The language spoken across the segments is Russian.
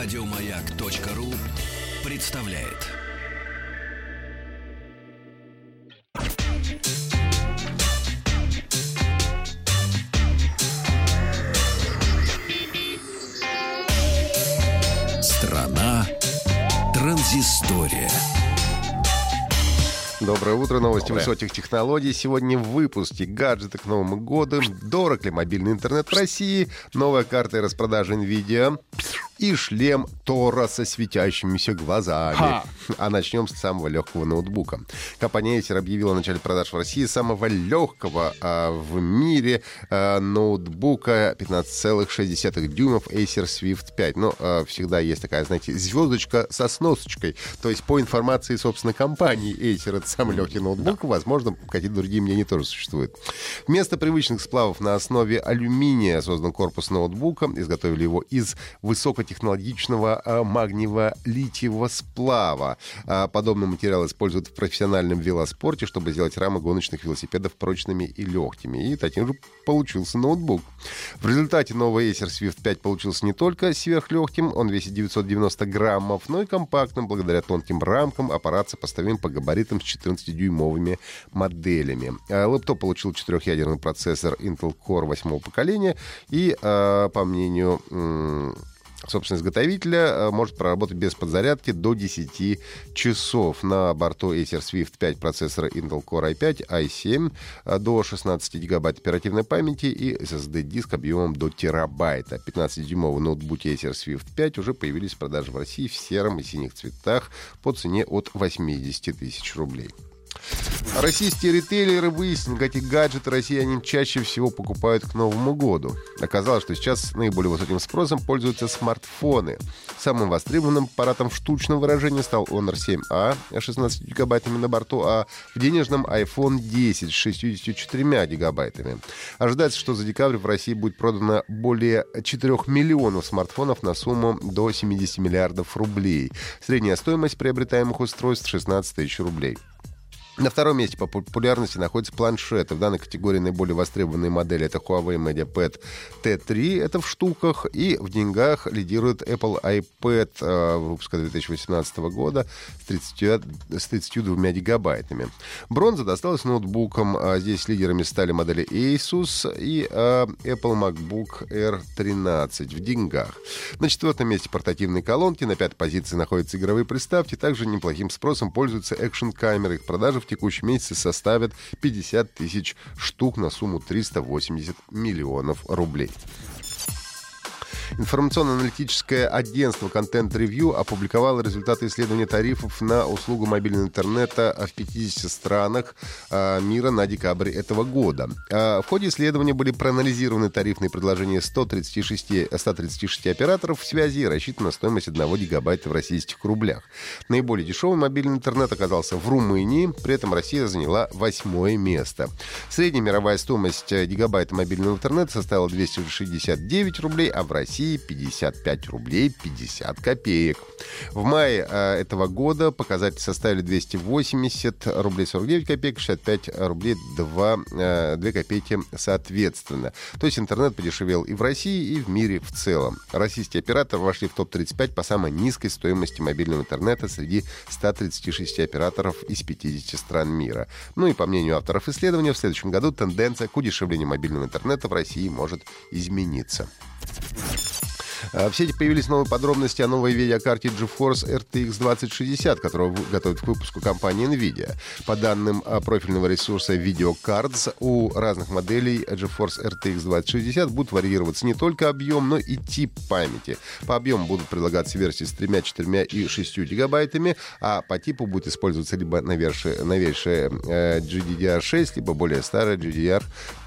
Радиомаяк.ру представляет. Страна транзистория. Доброе утро, новости Доброе. высоких технологий. Сегодня в выпуске гаджеты к Новому году, дорог ли мобильный интернет в России, новая карта и распродажа NVIDIA, и шлем Тора со светящимися глазами. Ха. А начнем с самого легкого ноутбука. Компания Acer объявила о начале продаж в России самого легкого а, в мире а, ноутбука 15,6 дюймов Acer Swift 5. Но а, всегда есть такая, знаете, звездочка со сносочкой. То есть по информации, собственно, компании Acer это самый легкий ноутбук. Возможно, какие-то другие мнения тоже существуют. Вместо привычных сплавов на основе алюминия создан корпус ноутбука. Изготовили его из высокой высокотехнологичного а, магниево-литиевого сплава. А, подобный материал используют в профессиональном велоспорте, чтобы сделать рамы гоночных велосипедов прочными и легкими. И таким же получился ноутбук. В результате новый Acer Swift 5 получился не только сверхлегким, он весит 990 граммов, но и компактным благодаря тонким рамкам. Аппарат сопоставим по габаритам с 14-дюймовыми моделями. А, лэптоп получил четырехъядерный процессор Intel Core 8 поколения и, по мнению собственно, изготовителя э, может проработать без подзарядки до 10 часов. На борту Acer Swift 5 процессора Intel Core i5, i7 э, до 16 гигабайт оперативной памяти и SSD-диск объемом до терабайта. 15-дюймовые ноутбуки Acer Swift 5 уже появились в продаже в России в сером и синих цветах по цене от 80 тысяч рублей. Российские ритейлеры выяснили, какие гаджеты россияне чаще всего покупают к Новому году. Оказалось, что сейчас наиболее высоким спросом пользуются смартфоны. Самым востребованным аппаратом в штучном выражении стал Honor 7A с 16 гигабайтами на борту, а в денежном iPhone 10 с 64 гигабайтами. Ожидается, что за декабрь в России будет продано более 4 миллионов смартфонов на сумму до 70 миллиардов рублей. Средняя стоимость приобретаемых устройств 16 тысяч рублей. На втором месте по популярности находятся планшеты. В данной категории наиболее востребованные модели это Huawei MediaPad T3, это в штуках, и в деньгах лидирует Apple iPad э, выпуска 2018 года с, 30, с 32 гигабайтами. Бронза досталась ноутбукам. А здесь лидерами стали модели Asus и э, Apple MacBook Air 13 в деньгах. На четвертом месте портативные колонки, на пятой позиции находятся игровые приставки. Также неплохим спросом пользуются экшн-камеры. Их продажи в текущем месяце составят 50 тысяч штук на сумму 380 миллионов рублей. Информационно-аналитическое агентство Content Review опубликовало результаты исследования тарифов на услугу мобильного интернета в 50 странах а, мира на декабрь этого года. А, в ходе исследования были проанализированы тарифные предложения 136, 136 операторов в связи и рассчитана стоимость 1 гигабайта в российских рублях. Наиболее дешевый мобильный интернет оказался в Румынии, при этом Россия заняла восьмое место. Средняя мировая стоимость гигабайта мобильного интернета составила 269 рублей, а в России России 55 рублей 50 копеек. В мае э, этого года показатели составили 280 рублей 49 копеек, 65 рублей 2, э, 2 копейки соответственно. То есть интернет подешевел и в России, и в мире в целом. Российские операторы вошли в топ-35 по самой низкой стоимости мобильного интернета среди 136 операторов из 50 стран мира. Ну и по мнению авторов исследования, в следующем году тенденция к удешевлению мобильного интернета в России может измениться. А, в сети появились новые подробности о новой видеокарте GeForce RTX 2060, которую готовит к выпуску компания NVIDIA. По данным а, профильного ресурса Videocards, у разных моделей GeForce RTX 2060 будут варьироваться не только объем, но и тип памяти. По объему будут предлагаться версии с 3, 4 и 6 гигабайтами, а по типу будет использоваться либо новейшая, новейшая э, GDDR6, либо более старая GDDR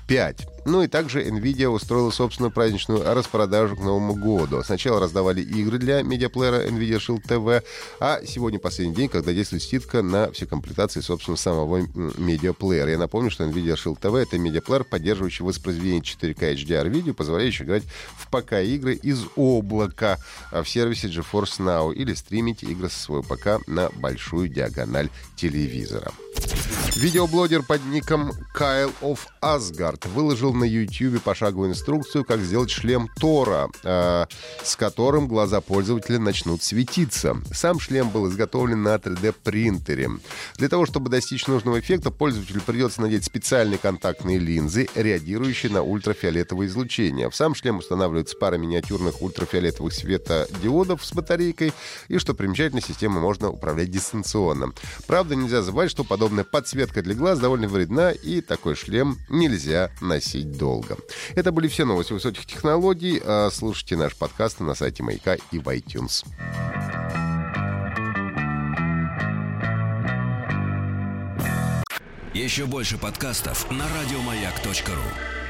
5. Ну и также Nvidia устроила собственную праздничную распродажу к Новому году. Сначала раздавали игры для медиаплеера Nvidia Shield TV, а сегодня последний день, когда действует скидка на все комплектации, собственно, самого медиаплеера. Я напомню, что Nvidia Shield TV — это медиаплеер, поддерживающий воспроизведение 4К HDR видео, позволяющий играть в ПК-игры из облака в сервисе GeForce Now или стримить игры со своего ПК на большую диагональ телевизора. Видеоблогер под ником Kyle of Asgard выложил на YouTube пошаговую инструкцию, как сделать шлем Тора, э, с которым глаза пользователя начнут светиться. Сам шлем был изготовлен на 3D-принтере. Для того, чтобы достичь нужного эффекта, пользователю придется надеть специальные контактные линзы, реагирующие на ультрафиолетовое излучение. В сам шлем устанавливается пара миниатюрных ультрафиолетовых светодиодов с батарейкой, и, что примечательно, систему можно управлять дистанционно. Правда, нельзя забывать, что подобная подсветка для глаз довольно вредна, и такой шлем нельзя носить долго. Это были все новости высоких технологий. А слушайте наш подкаст на сайте Маяка и в iTunes. Еще больше подкастов на радиомаяк.ру.